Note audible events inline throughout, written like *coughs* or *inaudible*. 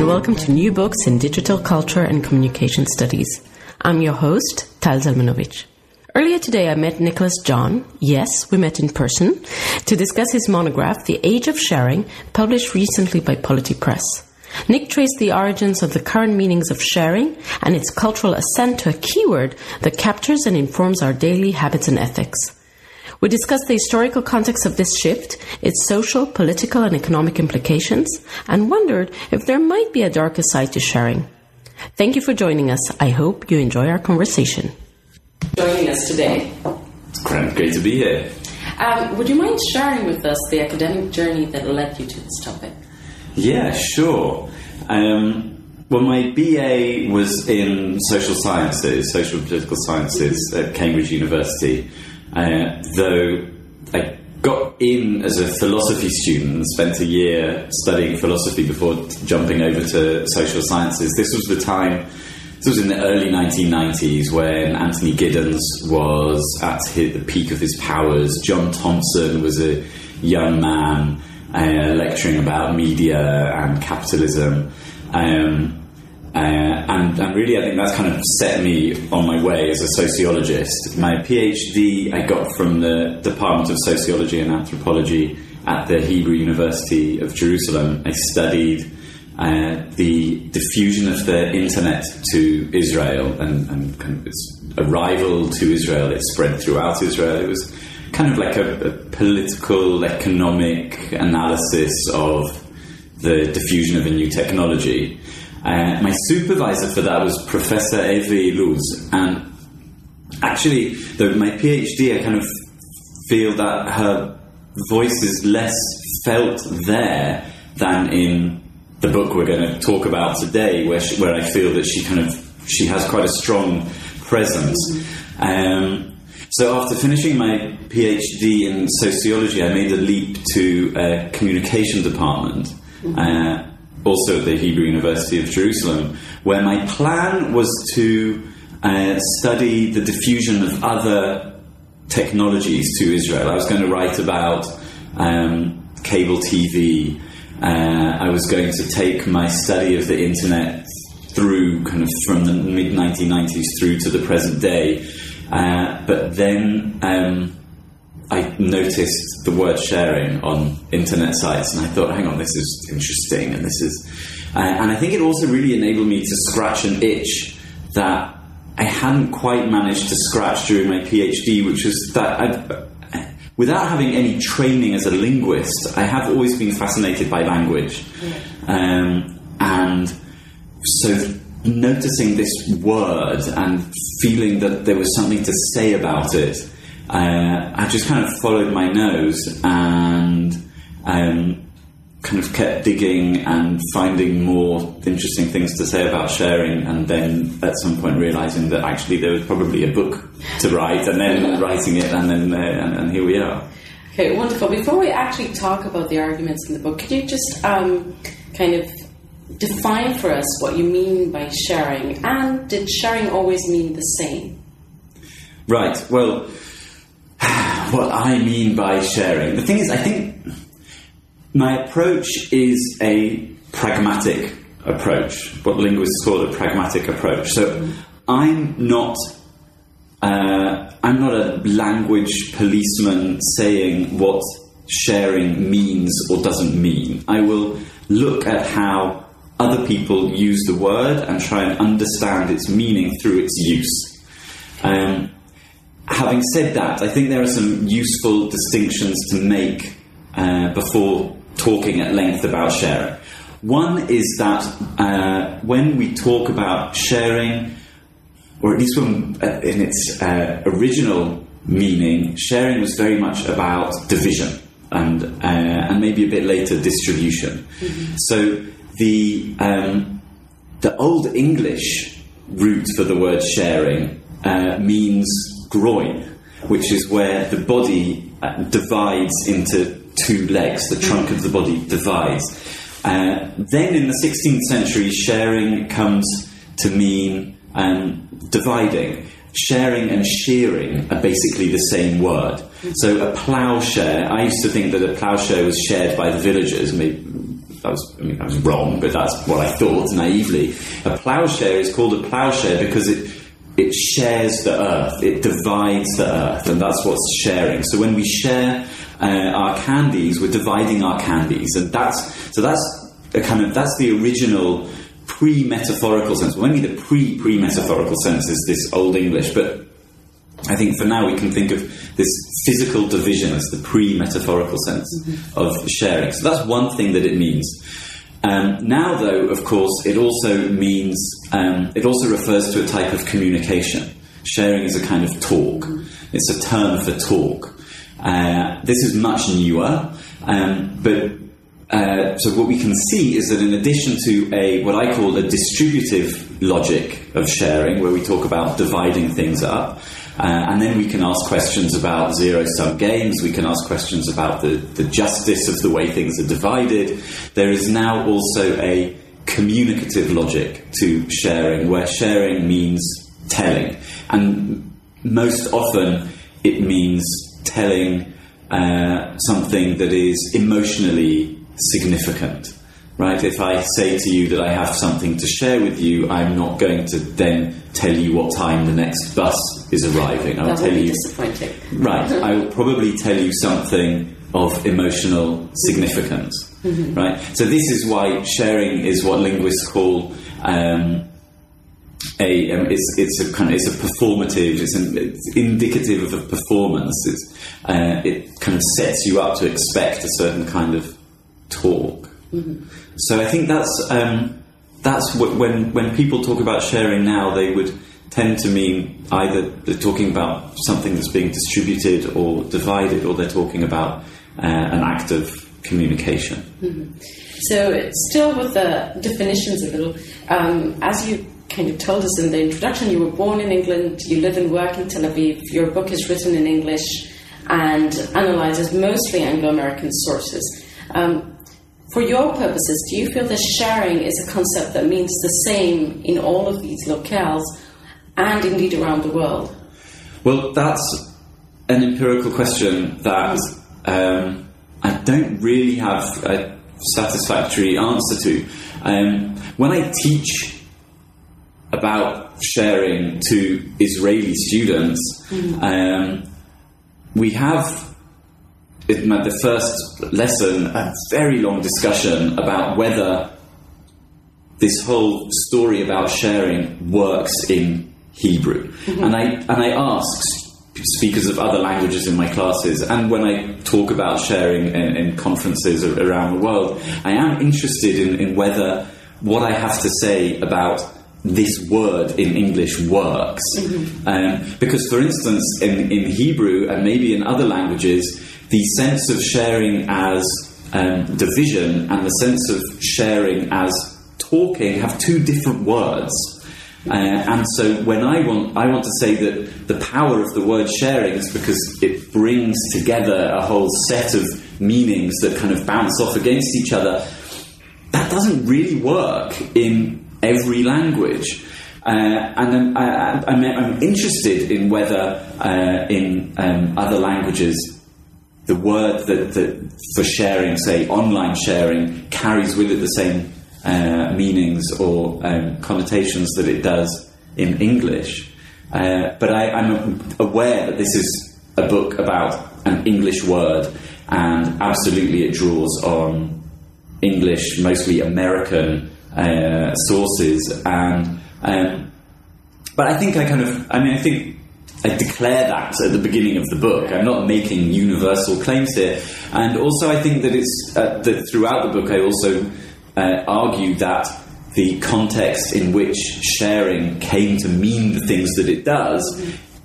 and welcome to New Books in Digital Culture and Communication Studies. I'm your host, Tal Zalmanovitch. Earlier today, I met Nicholas John. Yes, we met in person to discuss his monograph, The Age of Sharing, published recently by Polity Press. Nick traced the origins of the current meanings of sharing and its cultural ascent to a keyword that captures and informs our daily habits and ethics. We discussed the historical context of this shift, its social, political, and economic implications, and wondered if there might be a darker side to sharing. Thank you for joining us. I hope you enjoy our conversation. Joining us today. It's great to be here. Um, would you mind sharing with us the academic journey that led you to this topic? Yeah, sure. Um, well, my BA was in social sciences, social and political sciences at Cambridge University, uh, though I got in as a philosophy student, spent a year studying philosophy before jumping over to social sciences. This was the time, this was in the early 1990s when Anthony Giddens was at his, the peak of his powers. John Thompson was a young man uh, lecturing about media and capitalism. Um, uh, and, and, really, I think that's kind of set me on my way as a sociologist. My PhD I got from the Department of Sociology and Anthropology at the Hebrew University of Jerusalem. I studied uh, the diffusion of the internet to Israel and, and kind of its arrival to Israel. It spread throughout Israel. It was kind of like a, a political, economic analysis of the diffusion of a new technology. Uh, my supervisor for that was Professor Eva Illouz, and actually, though my PhD, I kind of feel that her voice is less felt there than in the book we're going to talk about today, where she, where I feel that she kind of she has quite a strong presence. Um, so after finishing my PhD in sociology, I made a leap to a communication department, mm-hmm. uh, also at the Hebrew University of Jerusalem, where my plan was to uh, study the diffusion of other technologies to Israel. I was going to write about um, cable TV. Uh, I was going to take my study of the internet through kind of from the mid 1990s through to the present day uh, but then um, I noticed the word sharing on internet sites, and I thought, hang on, this is interesting, and this is, uh, and I think it also really enabled me to scratch an itch that I hadn't quite managed to scratch during my PhD, which was that I've, without having any training as a linguist, I have always been fascinated by language, um, and so noticing this word and feeling that there was something to say about it, uh, I just kind of followed my nose and um, kind of kept digging and finding more interesting things to say about sharing, and then at some point realizing that actually there was probably a book to write, and then writing it, and then uh, and, and, here we are. Okay, wonderful. Before we actually talk about the arguments in the book, could you just um, kind of define for us what you mean by sharing, and did sharing always mean the same? Right. Well, *sighs* what I mean by sharing, the thing is, I think my approach is a pragmatic approach, what linguists call a pragmatic approach. So I'm not. Uh, I'm not a language policeman saying what sharing means or doesn't mean. I will look at how other people use the word and try and understand its meaning through its use. Um, having said that, I think there are some useful distinctions to make uh, before talking at length about sharing. One is that uh, when we talk about sharing, or at least when, uh, in its uh, original meaning, sharing was very much about division and uh, and maybe a bit later distribution. Mm-hmm. So the um, the Old English root for the word sharing uh, means groin, which is where the body uh, divides into two legs. The trunk of the body divides. Uh, then in the 16th century, sharing comes to mean um, dividing. Sharing and shearing are basically the same word. So a ploughshare, I used to think that a ploughshare was shared by the villagers, maybe I was, I mean, I was wrong, but that's what I thought naively. A plowshare is called a plowshare because it it shares the earth, it divides the earth, and that's what's sharing. So when we share uh, our candies, we're dividing our candies, and that's so that's a kind of that's the original pre-metaphorical sense. Well, only the pre pre-metaphorical sense is this Old English, but I think for now we can think of this physical division as the pre-metaphorical sense mm-hmm. of sharing. So that's one thing that it means. Um, now, though, of course, it also means um, it also refers to a type of communication. Sharing is a kind of talk. Mm-hmm. It's a term for talk. Uh, this is much newer, um, but uh, so what we can see is that in addition to a what I call a distributive logic of sharing, where we talk about dividing things up, uh, and then we can ask questions about zero sum games, we can ask questions about the, the justice of the way things are divided. There is now also a communicative logic to sharing, where sharing means telling. And most often it means telling uh, something that is emotionally significant, right? If I say to you that I have something to share with you, I'm not going to then tell you what time the next bus is arriving. I'll tell be you disappointing. Right. *laughs* I will probably tell you something of emotional significance. Mm-hmm. Right. So this is why sharing is what linguists call um, a um, it's it's a kind of it's a performative. It's, an, it's indicative of a performance. It's uh, it kind of sets you up to expect a certain kind of talk. Mm-hmm. So I think that's um, that's what, when when people talk about sharing now, they would tend to mean either they're talking about something that's being distributed or divided, or they're talking about uh, an act of communication. Mm-hmm. So, still with the definitions a little, um, as you kind of told us in the introduction, you were born in England, you live and work in Tel Aviv, your book is written in English and analyzes mostly Anglo American sources. Um, for your purposes, do you feel that sharing is a concept that means the same in all of these locales and indeed around the world? Well, that's an empirical question that um, I don't really have a satisfactory answer to. Um, when I teach about sharing to Israeli students, mm-hmm. um, we have the first lesson a very long discussion about whether this whole story about sharing works in Hebrew. Mm-hmm. And I and I ask speakers of other languages in my classes, and when I talk about sharing in, in conferences around the world, I am interested in, in whether what I have to say about this word in English works. Mm-hmm. Um, because, for instance, in, in Hebrew and maybe in other languages, the sense of sharing as um, division and the sense of sharing as talking have two different words. Uh, and so when I want, I want to say that the power of the word sharing is because it brings together a whole set of meanings that kind of bounce off against each other. That doesn't really work in every language. Uh, and I'm, I, am interested in whether uh, in um, other languages the word that, that for sharing, say online sharing, carries with it the same uh, meanings or um, connotations that it does in English. Uh, but I, am aware that this is a book about an English word, and absolutely it draws on English, mostly American uh, sources. And um, but I think I kind of, I mean, I think I declare that at the beginning of the book. I'm not making universal claims here. And also, I think that it's uh, that throughout the book, I also uh, argue that the context in which sharing came to mean the things that it does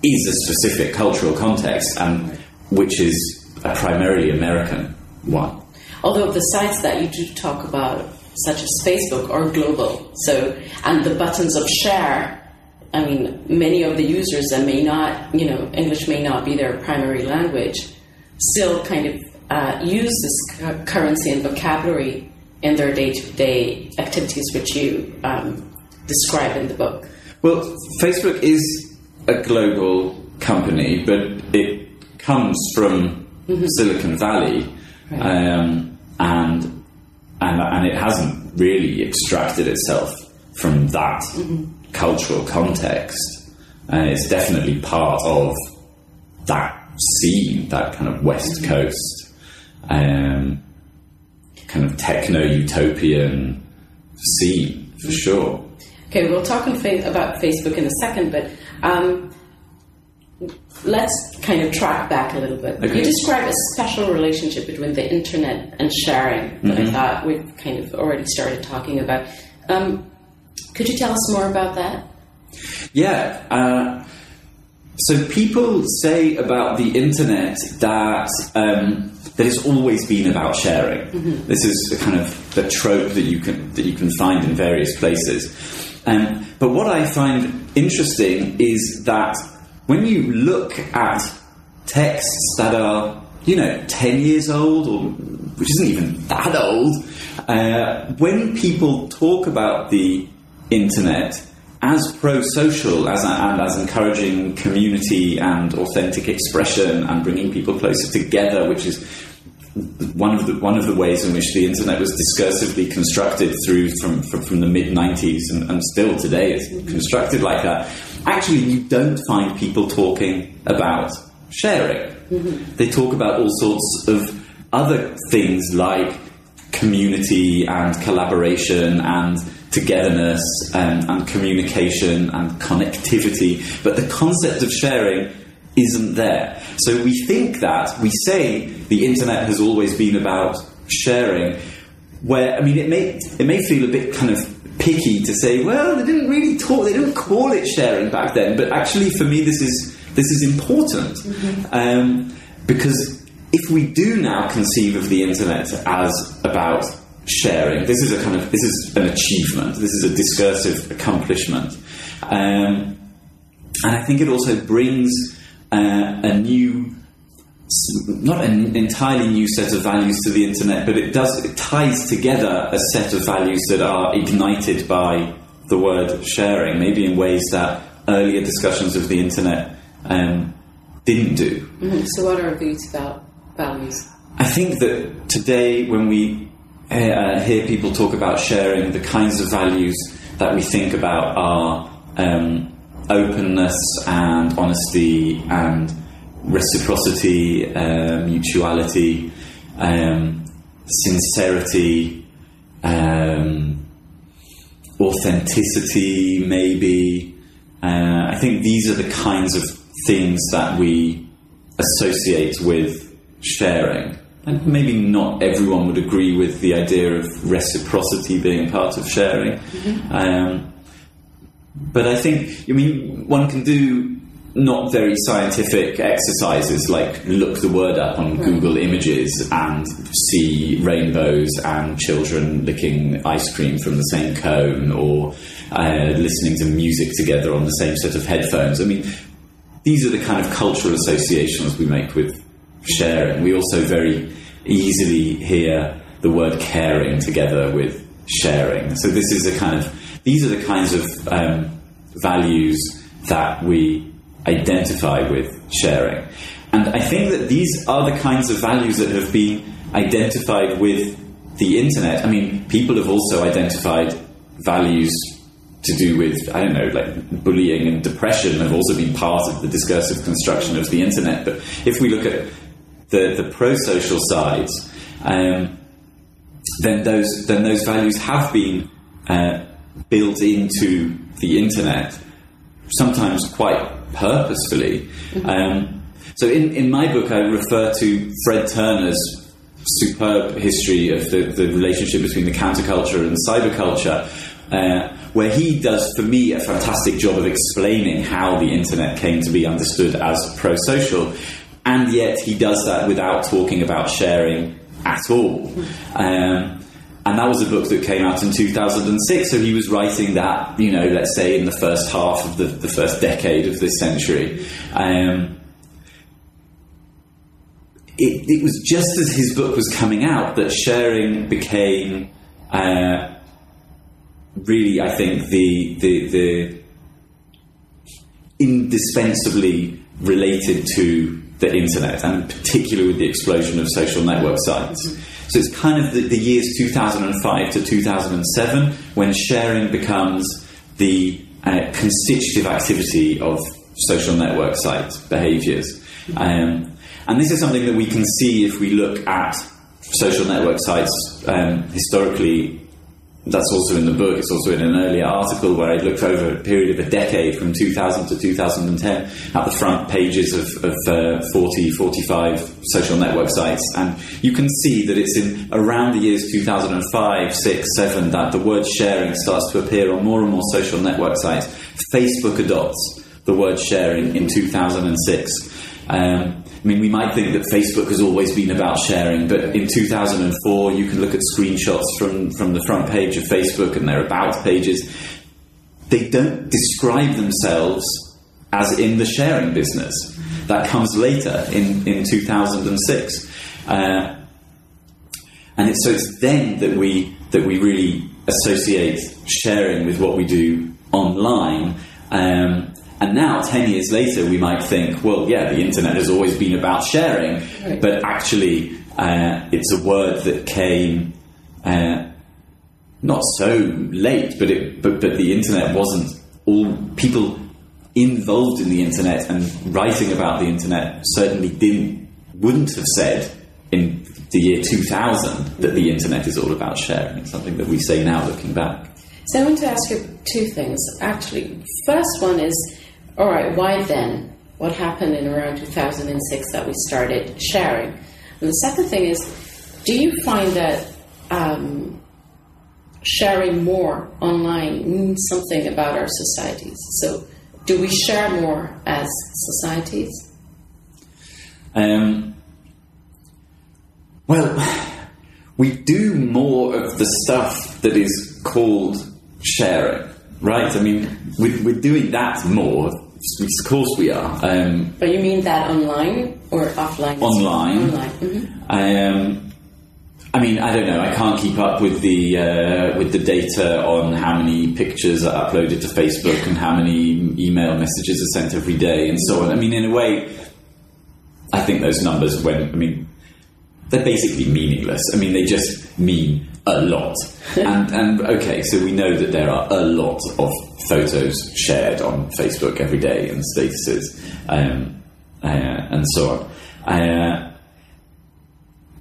is a specific cultural context, and which is a primarily American one. Although the sites that you do talk about, such as Facebook, are global. So, and the buttons of share I mean, many of the users that may not, you know, English may not be their primary language, still kind of uh, use this currency and vocabulary in their day to day activities, which you um, describe in the book. Well, Facebook is a global company, but it comes from mm-hmm. Silicon Valley, right. um, and and and it hasn't really extracted itself from that cultural context. and it's definitely part of that scene, that kind of West Coast, um, kind of techno utopian scene for sure. Okay, we'll talk about Facebook in a second, but um, let's kind of track back a little bit. Okay. You describe a special relationship between the internet and sharing that I thought we've kind of already started talking about. Um, could you tell us more about that? Yeah. Uh, so people say about the internet that um, that it's always been about sharing. This is a kind of the trope that you can that you can find in various places. Um, but what I find interesting is that when you look at texts that are you know ten years old or which isn't even that old, uh, when people talk about the internet as pro-social as and as encouraging community and authentic expression and bringing people closer together, which is one of the one of the ways in which the internet was discursively constructed through from from, from the mid '90s and, and still today it's constructed like that. Actually, you don't find people talking about sharing. Mm-hmm. They talk about all sorts of other things like community and collaboration and togetherness and, and communication and connectivity, but the concept of sharing isn't there. So we think that we say the internet has always been about sharing, where I mean it may it may feel a bit kind of picky to say, well, they didn't really talk, they didn't call it sharing back then, but actually for me this is this is important. Um, because if we do now conceive of the internet as about sharing, this is a kind of this is an achievement, this is a discursive accomplishment, um, and I think it also brings uh, a new, not an entirely new set of values to the internet, but it does it ties together a set of values that are ignited by the word sharing, maybe in ways that earlier discussions of the internet um, didn't do. So, what are these val- values? I think that today, when we uh, hear people talk about sharing, the kinds of values that we think about are um, openness and honesty and reciprocity, uh, mutuality, um, sincerity, um, authenticity, maybe. Uh, I think these are the kinds of things that we associate with sharing. And maybe not everyone would agree with the idea of reciprocity being part of sharing. Um, but I think, I mean, one can do not very scientific exercises like look the word up on Google Images and see rainbows and children licking ice cream from the same cone or uh, listening to music together on the same set of headphones. I mean, these are the kind of cultural associations we make with sharing. We also very easily hear the word caring together with sharing. So this is a kind of these are the kinds of um, values that we identify with sharing. And I think that these are the kinds of values that have been identified with the internet. I mean, people have also identified values to do with, I don't know, like bullying and depression have also been part of the discursive construction of the internet. But if we look at the, the pro social sides, um, then those then those values have been uh, built into the internet, sometimes quite purposefully. Um, so in, in my book, I refer to Fred Turner's superb history of the, the relationship between the counterculture and cyberculture, uh, where he does, for me, a fantastic job of explaining how the internet came to be understood as pro social, and yet he does that without talking about sharing at all. Um, and that was a book that came out in 2006, so he was writing that, you know, let's say in the first half of the, the first decade of this century. Um, it, it was just as his book was coming out that sharing became uh, really, I think, the, the, the indispensably related to the internet, and particularly with the explosion of social network sites. So it's kind of the, the years 2005 to 2007 when sharing becomes the uh, constitutive activity of social network site behaviors. Um, and this is something that we can see if we look at social network sites um, historically. That's also in the book. It's also in an earlier article where I looked over a period of a decade from 2000 to 2010 at the front pages of, of uh, 40, 45 social network sites. And you can see that it's in around the years 2005, 6, 7 that the word sharing starts to appear on more and more social network sites. Facebook adopts the word sharing in 2006. Um, I mean, we might think that Facebook has always been about sharing, but in 2004, you can look at screenshots from, from the front page of Facebook and their about pages. They don't describe themselves as in the sharing business. That comes later in, in 2006. Uh, and it's, so it's then that we, that we really associate sharing with what we do online. Um, and now, 10 years later, we might think, well, yeah, the internet has always been about sharing, right. but actually, uh, it's a word that came uh, not so late, but, it, but, but the internet wasn't all people involved in the internet and writing about the internet certainly didn't, wouldn't have said in the year 2000 that the internet is all about sharing. It's something that we say now looking back. So I want to ask you two things. Actually, first one is all right, why then? What happened in around 2006 that we started sharing? And the second thing is, do you find that um, sharing more online means something about our societies? So, do we share more as societies? Um, well, we do more of the stuff that is called sharing, right? I mean, we're, we're doing that more of course we are. Um, but you mean that online or offline? Online. Online. Mm-hmm. Um, I mean, I don't know. I can't keep up with the uh, with the data on how many pictures are uploaded to Facebook and how many email messages are sent every day and so on. I mean, in a way, I think those numbers, when I mean, they're basically meaningless. I mean, they just mean a lot. *laughs* and, and okay, so we know that there are a lot of photos shared on Facebook every day and statuses um, uh, and so on. Uh,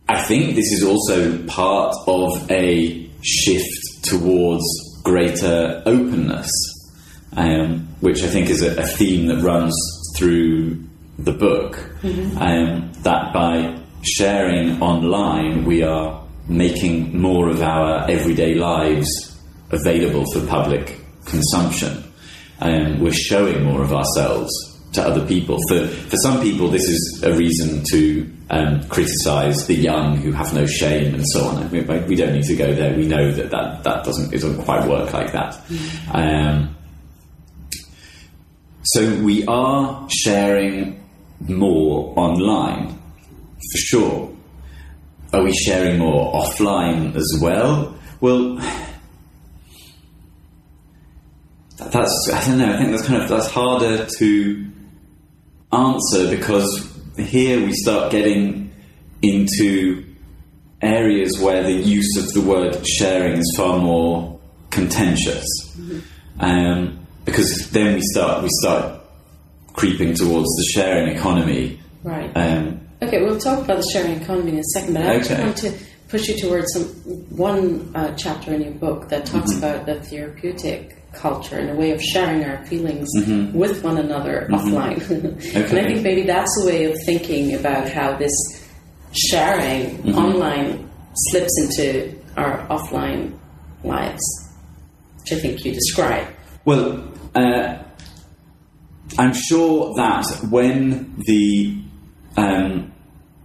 I think this is also part of a shift towards greater openness, um, which I think is a, a, theme that runs through the book. Mm-hmm. Um, that by sharing online, we are making more of our everyday lives available for public consumption. Um, we're showing more of ourselves to other people. For, for some people, this is a reason to um, criticize the young who have no shame and so on. we don't need to go there. We know that that, that doesn't, it doesn't quite work like that. Um, so we are sharing more online, for sure. Are we sharing more offline as well? Well, that's I don't know. I think that's kind of that's harder to answer because here we start getting into areas where the use of the word sharing is far more contentious, mm-hmm. um, because then we start we start creeping towards the sharing economy. Right. Um, Okay, we'll talk about the sharing economy in a second, but I okay. want to push you towards some one uh, chapter in your book that talks mm-hmm. about the therapeutic culture and a way of sharing our feelings mm-hmm. with one another mm-hmm. offline. okay. *laughs* And I think maybe that's a way of thinking about how this sharing mm-hmm. online slips into our offline lives, which I think you describe. Well, uh, I'm sure that when the um,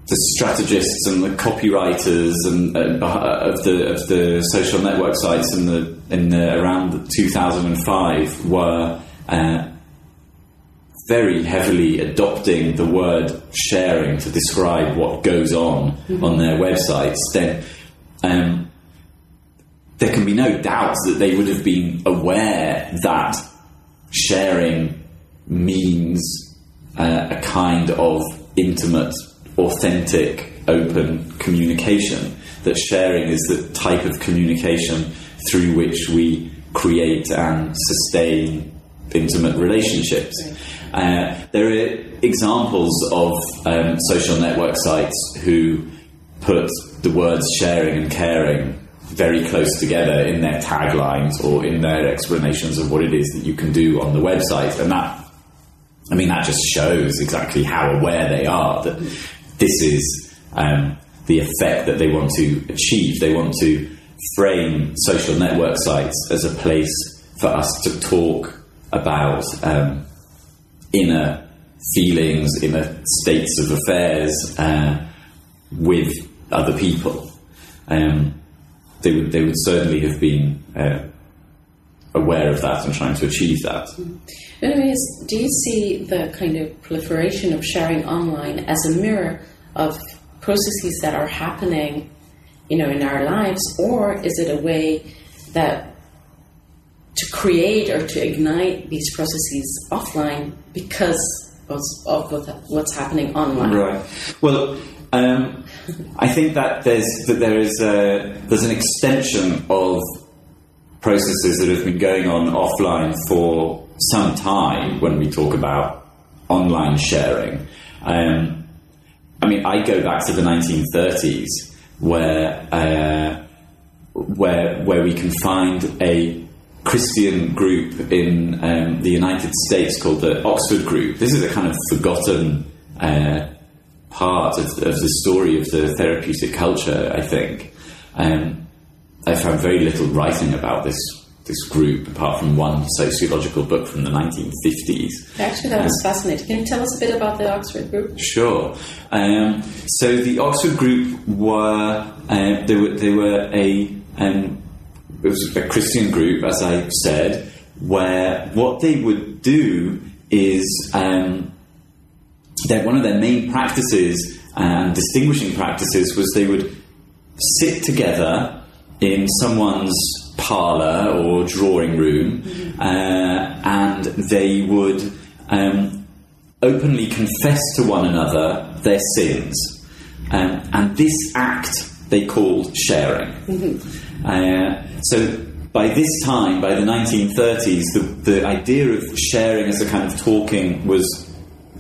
the strategists and the copywriters and uh, of the of the social network sites in the in the, around 2005 were uh, very heavily adopting the word sharing to describe what goes on mm-hmm. on their websites, then um, there can be no doubt that they would have been aware that sharing means uh, a kind of intimate, authentic open communication. That sharing is the type of communication through which we create and sustain intimate relationships. Uh, there are examples of um, social network sites who put the words sharing and caring very close together in their taglines or in their explanations of what it is that you can do on the website. And that, I mean, that just shows exactly how aware they are that this is um, the effect that they want to achieve. They want to frame social network sites as a place for us to talk about um, inner feelings, inner states of affairs uh, with other people. Um, they would they would certainly have been uh, aware of that and trying to achieve that. Anyways, do you see the kind of proliferation of sharing online as a mirror of processes that are happening, you know, in our lives, or is it a way that to create or to ignite these processes offline because of what's happening online? Right. Well, um, I think that there's that there is a, there's an extension of processes that have been going on offline for some time when we talk about online sharing. Um, I mean, I go back to the 1930s where uh, where where we can find a Christian group in um, the United States called the Oxford Group. This is a kind of forgotten uh, part of, of, the story of the therapeutic culture, I think. Um, I found very little writing about this this group apart from one sociological book from the 1950s. Actually, that was um, fascinating. Can you tell us a bit about the Oxford group? Sure. Um, so the Oxford group were uh, they were they were a um, it was a Christian group, as I said, where what they would do is um, that one of their main practices and distinguishing practices was they would sit together in someone's parlor or drawing room mm-hmm. uh, and they would um, openly confess to one another their sins. Um, and this act they called sharing. Mm-hmm. Uh, so by this time, by the 1930s, the, the idea of sharing as a kind of talking was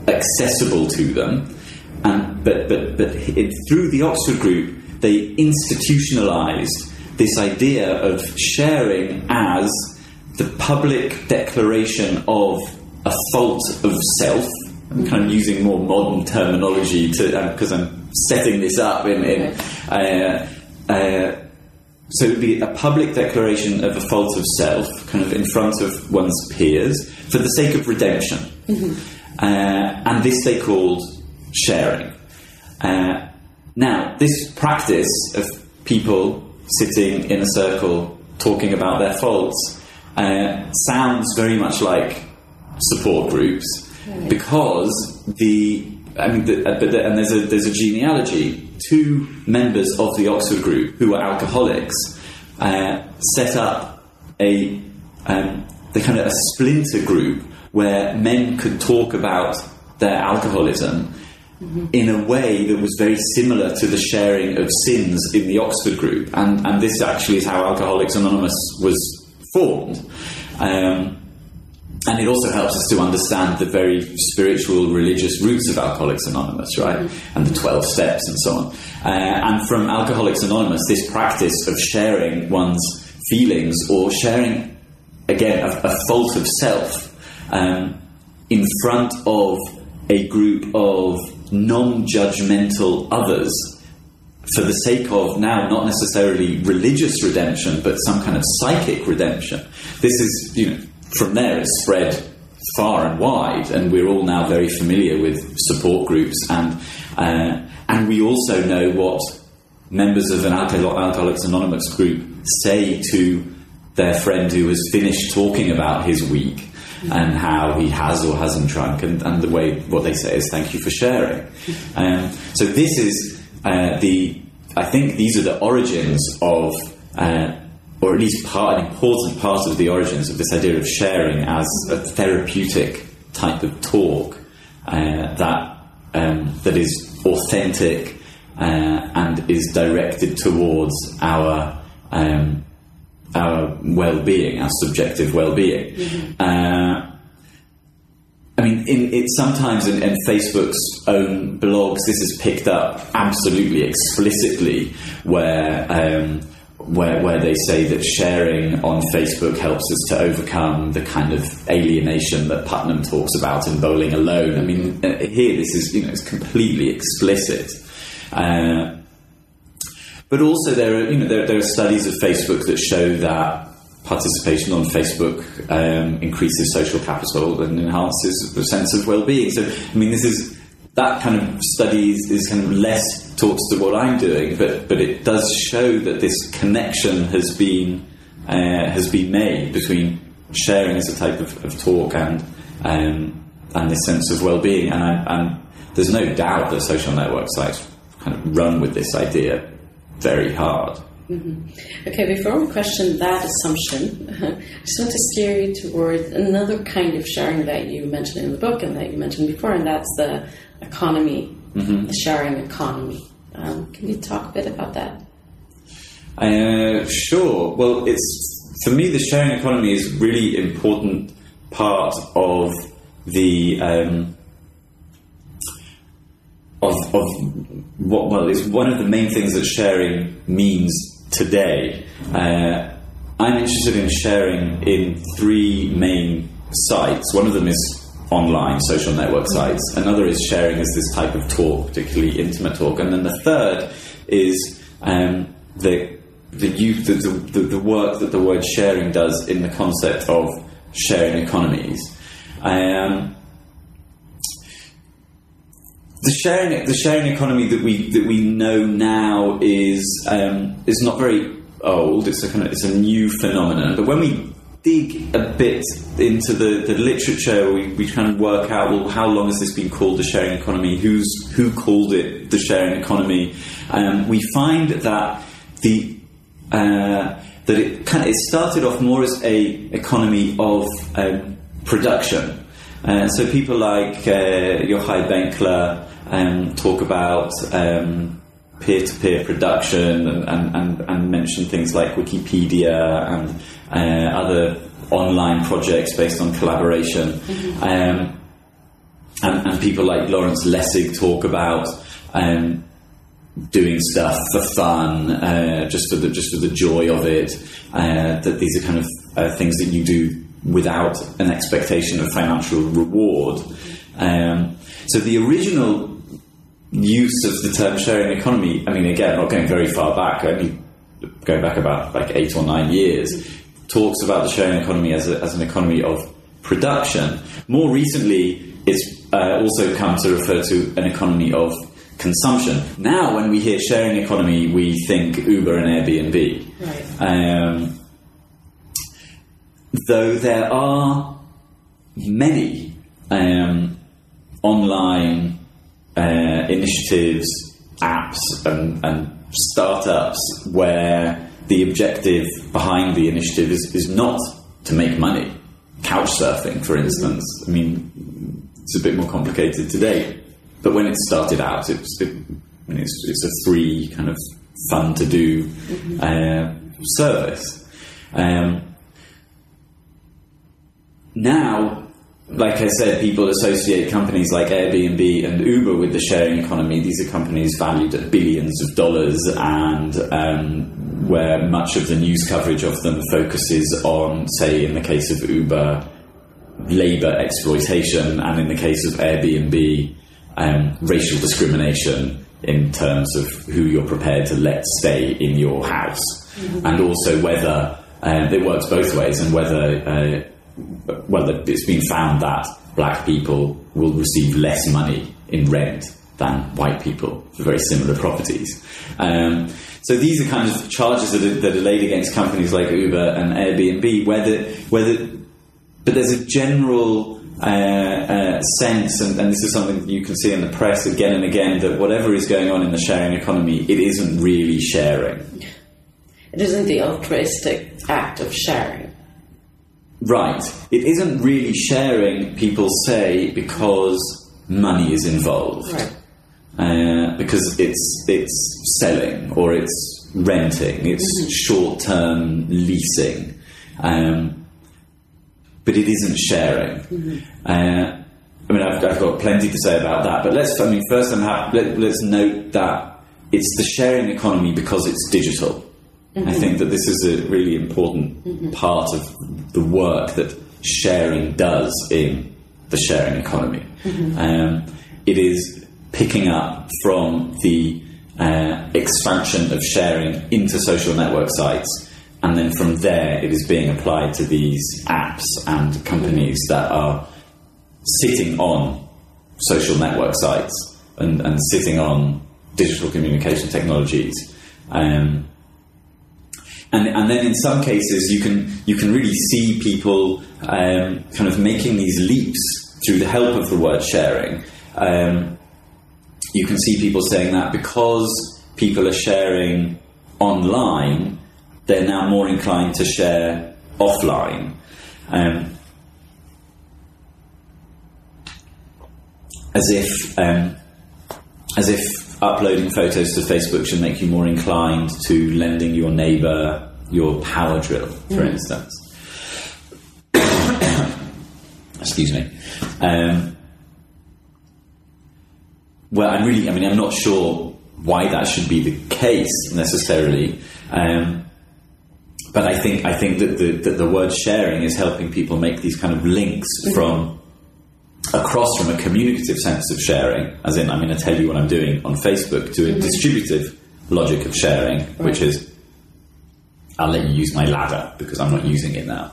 accessible to them. And, but but, but it, through the Oxford Group, they institutionalized this idea of sharing as the public declaration of a fault of self. I'm kind of using more modern terminology to because uh, I'm setting this up in. in uh, uh, so it would be a public declaration of a fault of self, kind of in front of one's peers, for the sake of redemption. Mm-hmm. Uh, and this they called sharing. Uh, now, this practice of people sitting in a circle talking about their faults uh, sounds very much like support groups because the I mean, the, uh, the, and there's a there's a genealogy. Two members of the Oxford group who were alcoholics uh, set up a um, the kind of a splinter group where men could talk about their alcoholism mm-hmm. in a way that was very similar to the sharing of sins in the Oxford group. And, and this actually is how Alcoholics Anonymous was formed. Um, and it also helps us to understand the very spiritual, religious roots of Alcoholics Anonymous, right? Mm-hmm. And the 12 steps and so on. Uh, and from Alcoholics Anonymous, this practice of sharing one's feelings or sharing, again, a, a fault of self um, in front of a group of non judgmental others for the sake of now not necessarily religious redemption, but some kind of psychic redemption. This is, you know, from there it's spread far and wide, and we're all now very familiar with support groups, and uh, and we also know what members of an Alcoholics Anonymous group say to their friend who has finished talking about his week and how he has or hasn't drunk, and, and the way what they say is thank you for sharing. *laughs* Um, so this is uh, the I think these are the origins of. Uh, or at least part, an important part of the origins of this idea of sharing as a therapeutic type of talk uh, that um, that is authentic, uh, and is directed towards our um, our well-being, our subjective well-being. Mm-hmm. Uh, I mean, in, it sometimes in, in, Facebook's own blogs, this is picked up absolutely explicitly, where um, where where they say that sharing on Facebook helps us to overcome the kind of alienation that Putnam talks about in Bowling Alone. I mean, uh, here this is you know it's completely explicit. Uh, but also, there are you know there, there are studies of Facebook that show that participation on Facebook um, increases social capital and enhances the sense of well-being. So, I mean, this is that kind of study is kind of less talks to what I'm doing, but but it does show that this connection has been uh, has been made between sharing as a type of, of talk and um, and this sense of well-being. And, I, and there's no doubt that social network sites kind of run with this idea very hard. Mm-hmm. Okay, before we question that assumption, *laughs* I just want to steer you towards another kind of sharing that you mentioned in the book and that you mentioned before, and that's the economy, mm-hmm. the sharing economy. Um, can you talk a bit about that? Uh, sure. Well, it's for me the sharing economy is a really important part of the um, of, of what well it's one of the main things that sharing means today. Uh, I'm interested in sharing in three main sites. One of them is online social network sites. Another is sharing as this type of talk, particularly intimate talk. And then the third is um, the the, youth, the, the, the, work that the word sharing does in the concept of sharing economies. Um, the sharing the sharing economy that we that we know now is um, is not very old. It's a kind of it's a new phenomenon. But when we dig a bit into the, the literature, we, we try and work out well how long has this been called the sharing economy? Who's who called it the sharing economy? Um, we find that the uh, that it kind of, it started off more as a economy of um, production. Uh, so people like uh, Yochai Benkler um, talk about um, peer-to-peer production and, and, and, and, mention things like Wikipedia and uh, other online projects based on collaboration. Mm-hmm. Um, and, and, people like Lawrence Lessig talk about um, doing stuff for fun, uh, just for the just for the joy of it. Uh, that these are kind of uh, things that you do without an expectation of financial reward. Um, so the original use of the term sharing economy, I mean, again, not going very far back, only going back about like eight or nine years, talks about the sharing economy as, a, as an economy of production. More recently, it's uh, also come to refer to an economy of consumption. Now, when we hear sharing economy, we think Uber and Airbnb. Right. Um, though there are many um, online uh, initiatives, apps, and, and, startups where the objective behind the initiative is, is not to make money. Couch surfing, for instance. I mean, it's a bit more complicated today, but when it started out, it was, it, it's, it's, a free kind of fun to do mm-hmm. uh, service. Um, now like I said, people associate companies like Airbnb and Uber with the sharing economy. These are companies valued at billions of dollars, and um, where much of the news coverage of them focuses on, say, in the case of Uber, labor exploitation, and in the case of Airbnb, um, racial discrimination in terms of who you're prepared to let stay in your house, mm-hmm. and also whether uh, it works both ways, and whether uh, well, it's been found that black people will receive less money in rent than white people for very similar properties. Um, so these are kind of charges that are, that are, laid against companies like Uber and Airbnb, whether, whether, but there's a general uh, uh, sense, and, and, this is something you can see in the press again and again, that whatever is going on in the sharing economy, it isn't really sharing. It isn't the altruistic act of sharing. Right. It isn't really sharing, people say, because money is involved. Right. uh, because it's it's selling or it's renting, it's short term leasing, um, but it isn't sharing. Uh, I mean, I've, I've got plenty to say about that, but let's. I mean, first, I'm happy, let, let's note that it's the sharing economy because it's digital. I think that this is a really important part of the work that sharing does in the sharing economy. Um, it is picking up from the uh, expansion of sharing into social network sites, and then from there, it is being applied to these apps and companies that are sitting on social network sites and, and sitting on digital communication technologies. Um, and, and then in some cases you can you can really see people um, kind of making these leaps through the help of the word sharing. Um, you can see people saying that because people are sharing online, they're now more inclined to share offline. Um, as if um, as if uploading photos to Facebook should make you more inclined to lending your neighbour your power drill, for instance. *coughs* Excuse me. Um, well, I'm really, I mean, I'm not sure why that should be the case necessarily. Um, but I think I think that the, that the word sharing is helping people make these kind of links from across from a communicative sense of sharing, as in I'm going to tell you what I'm doing on Facebook, to a distributive logic of sharing, which is I'll let you use my ladder because I'm not using it now.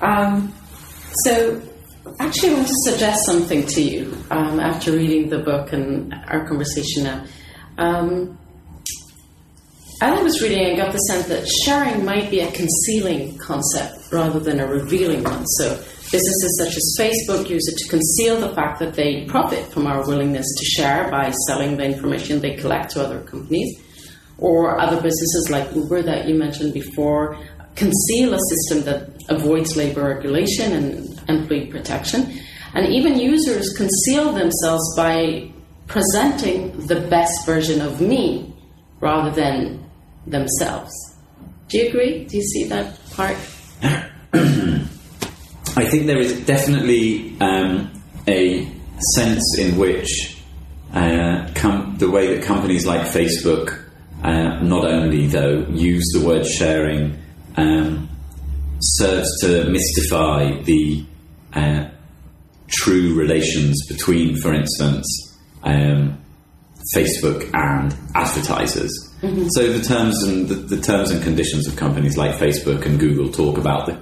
Um, so, actually, I want to suggest something to you um, after reading the book and our conversation now. Um, as I was reading, I got the sense that sharing might be a concealing concept rather than a revealing one. So, businesses such as Facebook use it to conceal the fact that they profit from our willingness to share by selling the information they collect to other companies. Or other businesses like Uber that you mentioned before conceal a system that avoids labor regulation and employee protection. And even users conceal themselves by presenting the best version of me rather than themselves. Do you agree? Do you see that part? *clears throat* I think there is definitely um, a sense in which uh, com- the way that companies like Facebook, uh, not only though, use the word sharing, um, serves to mystify the uh, true relations between, for instance, um, Facebook and advertisers. So the terms and the, the terms and conditions of companies like Facebook and Google talk about the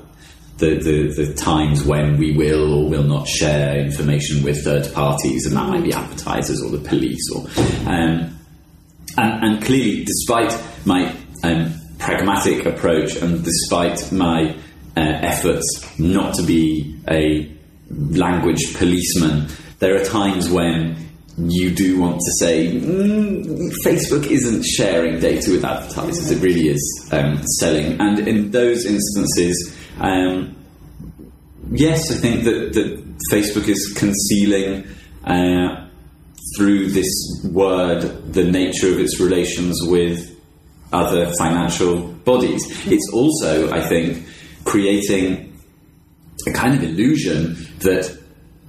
the, the, the times when we will or will not share information with third parties, and that might be advertisers or the police, or um, and, and clearly, despite my um, pragmatic approach and despite my uh, efforts not to be a language policeman, there are times when you do want to say mm, Facebook isn't sharing data with advertisers; it really is um, selling, and in those instances. Um, yes, I think that, that Facebook is concealing uh, through this word the nature of its relations with other financial bodies. It's also, I think, creating a kind of illusion that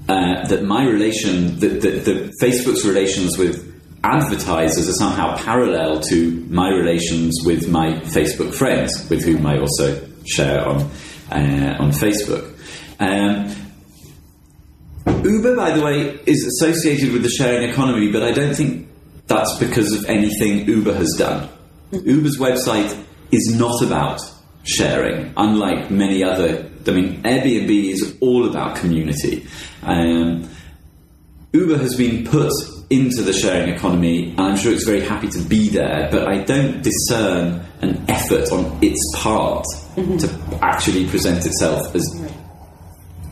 uh, that my relation, that, that, that Facebook's relations with advertisers are somehow parallel to my relations with my Facebook friends, with whom I also share on uh, on Facebook. Um, Uber, by the way, is associated with the sharing economy, but I don't think that's because of anything Uber has done. Uber's website is not about sharing, unlike many other. I mean, Airbnb is all about community. Um, Uber has been put into the sharing economy, and I'm sure it's very happy to be there, but I don't discern an effort on its part to actually present itself as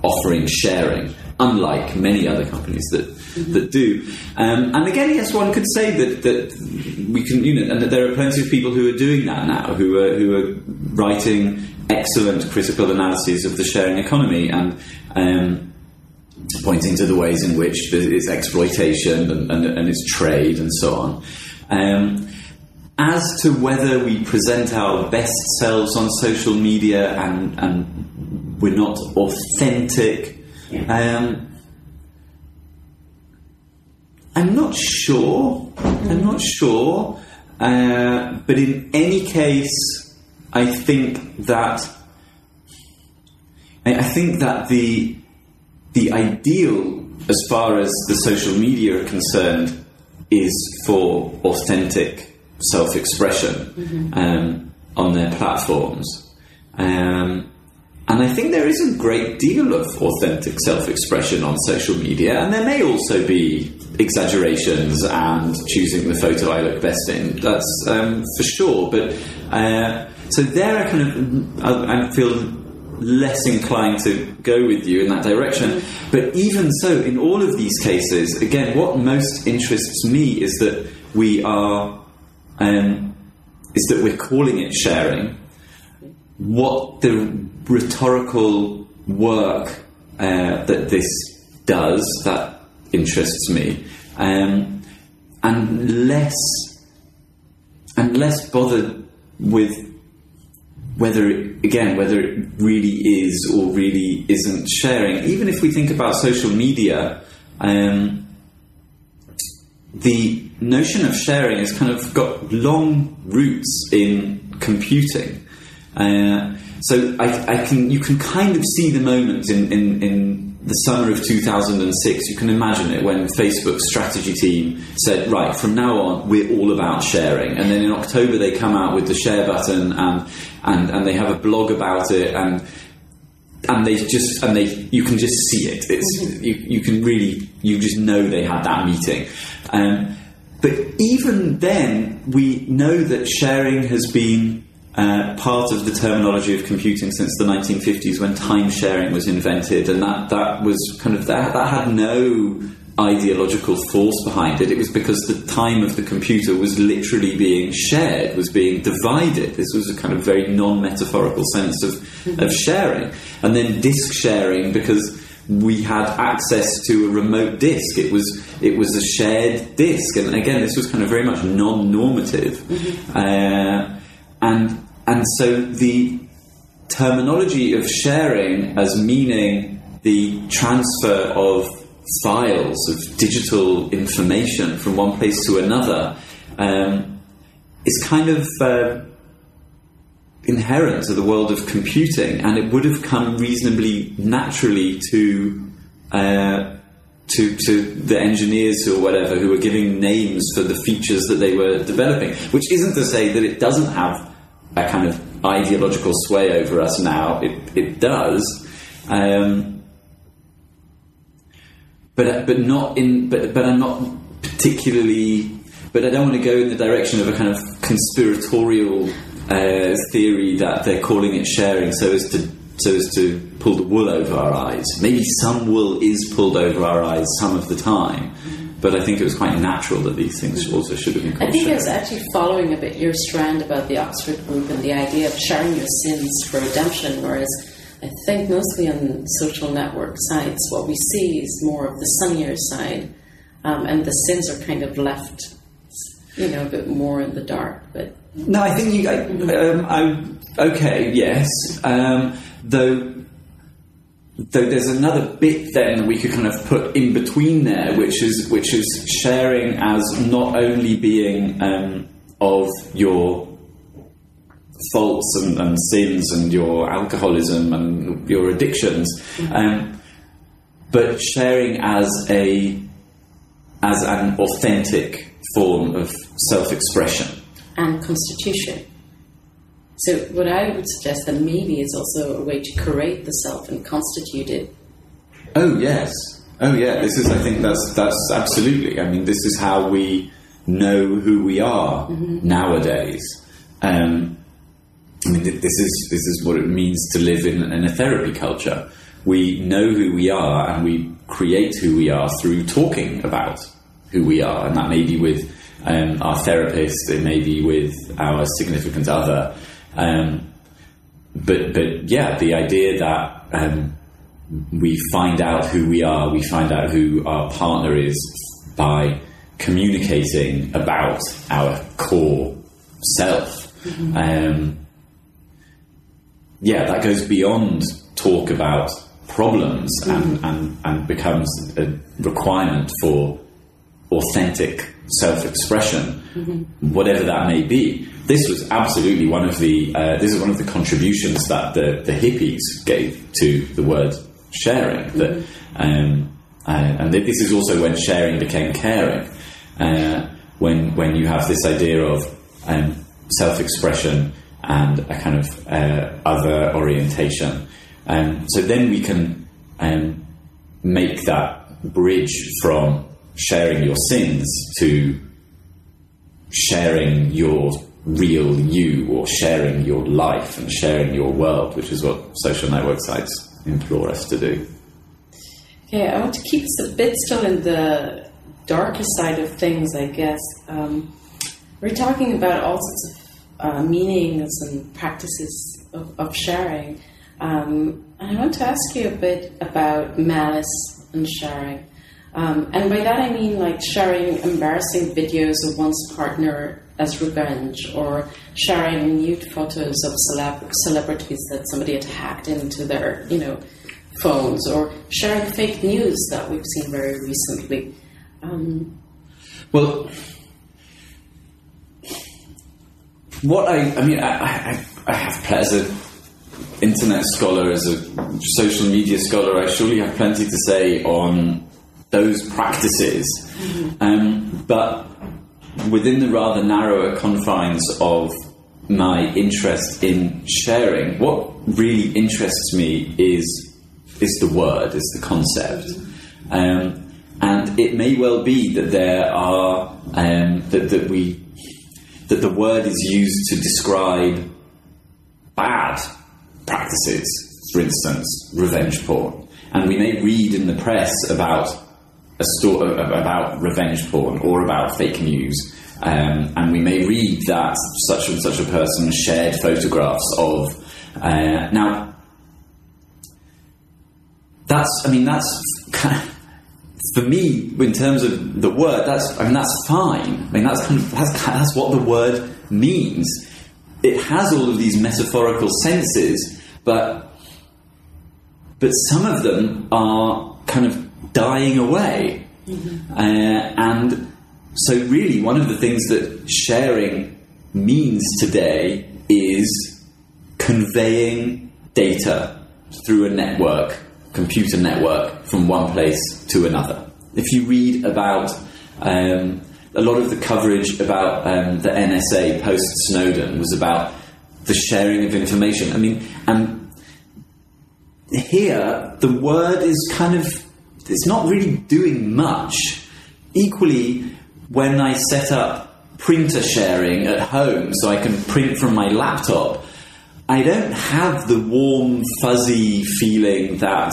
offering sharing, unlike many other companies that that do. Um, and again, yes, one could say that that we can, you know, and that there are plenty of people who are doing that now, who are who are writing excellent critical analyses of the sharing economy, and um, pointing to the ways in which it's exploitation and, and, and it's trade and so on. Um, as to whether we present our best selves on social media and, and we're not authentic, um, I'm not sure. I'm not sure. Uh, but in any case, I think that I think that the the ideal, as far as the social media are concerned, is for authentic self-expression mm-hmm. um, on their platforms. Um, and I think there is a great deal of authentic self-expression on social media, and there may also be exaggerations and choosing the photo I look best in. That's um, for sure. But uh, so there, I kind of I, I, feel less inclined to go with you in that direction. But even so, in all of these cases, again, what most interests me is that we are um, is that we're calling it sharing. What the rhetorical work uh, that this does that interests me, um, and less and less bothered with whether it, again whether it really is or really isn't sharing. Even if we think about social media, um, the notion of sharing has kind of got long roots in computing. Uh, so I, I, can you can kind of see the moment in, in, in the summer of 2006, you can imagine it when Facebook's strategy team said, right, from now on, we're all about sharing. And then in October, they come out with the share button and, and, and they have a blog about it and and they just and they you can just see it it's mm-hmm. you, you can really you just know they had that meeting um, but even then we know that sharing has been uh, part of the terminology of computing since the 1950s when time sharing was invented, and that, that was kind of that, that had no ideological force behind it. It was because the time of the computer was literally being shared, was being divided. This was a kind of very non metaphorical sense of, mm-hmm. of sharing. And then disk sharing because we had access to a remote disk. It was it was a shared disk, and again, this was kind of very much non-normative. Mm-hmm. Uh, and and so the terminology of sharing as meaning the transfer of files, of digital information from one place to another, um, is kind of uh, inherent to the world of computing, and it would have come reasonably naturally to. Uh, to, to the engineers or whatever who were giving names for the features that they were developing, which isn't to say that it doesn't have a kind of ideological sway over us now. It, it does. Um, but, but not in but, but I'm not particularly but I don't want to go in the direction of a kind of conspiratorial uh, theory that they're calling it sharing so as to so as to pull the wool over our eyes. Maybe some wool is pulled over our eyes some of the time, but I think it was quite natural that these things also should have been I think sharing. it was actually following a bit your strand about the Oxford group and the idea of sharing your sins for redemption, whereas I think mostly on social network sites, what we see is more of the sunnier side, um, and the sins are kind of left, you know, a bit more in the dark. But no, I think you. I, um, I okay, yes, um, though though there's another bit then that we could kind of put in between there, which is which is sharing as not only being um, of your faults and, and, sins and your alcoholism and your addictions, mm-hmm. um, but sharing as a as an authentic form of self-expression and constitution. So, what I would suggest that maybe is also a way to create the self and constitute it. Oh yes, oh yeah. This is, I think, that's that's absolutely. I mean, this is how we know who we are mm-hmm. nowadays. Um, I mean, this is this is what it means to live in, in a therapy culture. We know who we are, and we create who we are through talking about who we are, and that may be with um, our therapist, it may be with our significant other, um, but but yeah, the idea that um, we find out who we are, we find out who our partner is by communicating about our core self. Um, yeah, that goes beyond talk about problems and, and, and becomes a requirement for authentic self expression, whatever that may be. This was absolutely one of the uh, this is one of the contributions that the, the hippies gave to the word sharing. That um, uh, and this is also when sharing became caring. Uh, when when you have this idea of um, self expression and a kind of uh, other orientation. Um, so then we can um, make that bridge from sharing your sins to sharing your real you or sharing your life and sharing your world, which is what social network sites implore us to do. Okay, I want to keep us a bit still in the darker side of things, I guess. Um, we're talking about all sorts of uh, meanings and practices of, of sharing. Um, I want to ask you a bit about malice and sharing. Um, and by that I mean like sharing embarrassing videos of one's partner as revenge, or sharing nude photos of celeb- celebrities that somebody had hacked into their, you know, phones, or sharing fake news that we've seen very recently. Um, well, what I, I mean, I, I, I have as an internet scholar, as a social media scholar, I surely have plenty to say on those practices. Mm-hmm. Um, but within the rather narrower confines of my interest in sharing, what really interests me is is the word, is the concept. Um, and it may well be that there are um, that, that we that the word is used to describe bad practices, for instance, revenge porn. And we may read in the press about a story about revenge porn or about fake news, um, and we may read that such and such a person shared photographs of. Uh, now, that's I mean that's kind of, for me in terms of the word. That's I mean that's fine. I mean that's kind of, that's, that's what the word means. It has all of these metaphorical senses, but but some of them are kind of dying away. Mm-hmm. Uh, and so, really, one of the things that sharing means today is conveying data through a network, computer network, from one place to another. If you read about um, a lot of the coverage about um, the NSA post Snowden was about the sharing of information. I mean, and here the word is kind of it's not really doing much. Equally, when I set up printer sharing at home so I can print from my laptop, I don't have the warm, fuzzy feeling that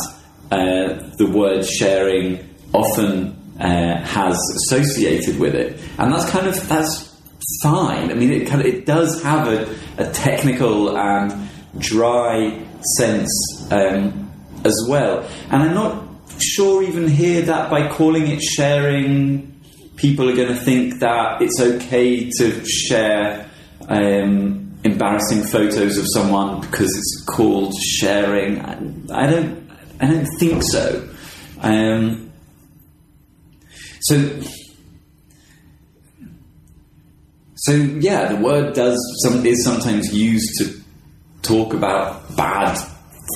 uh, the word sharing often uh, has associated with it, and that's kind of that's fine. I mean, it kind of it does have a, a technical and dry sense um, as well, and I'm not sure even here that by calling it sharing, people are going to think that it's okay to share um, embarrassing photos of someone because it's called sharing. I, I don't. I don't think so. Um, so. So yeah, the word does some is sometimes used to talk about bad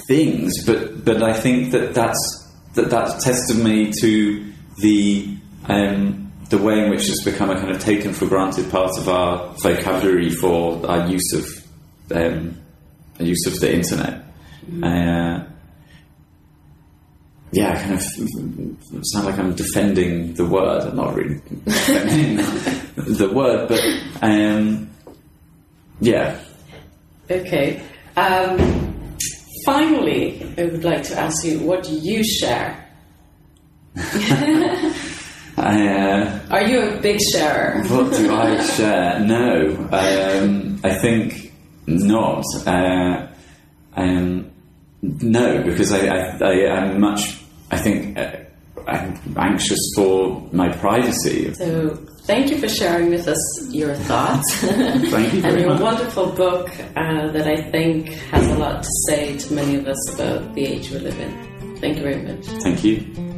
things, but but I think that that's that that's testimony to the um, the way in which it's become a kind of taken for granted part of our vocabulary for our use of um, use of the internet. Mm-hmm. Uh, yeah, I kind of sound like I'm defending the word. I'm not really defending *laughs* the word, but um, yeah. Okay. Um, finally, I would like to ask you, what do you share? *laughs* Uh, Are you a big sharer? what do I share? No, um, I think not. Uh, um, no, because I, I, I am much. I think uh, I'm anxious for my privacy. So thank you for sharing with us your thoughts. Thank you *laughs* and your much. wonderful book uh, that I think has a lot to say to many of us about the age we live in. Thank you very much. Thank you.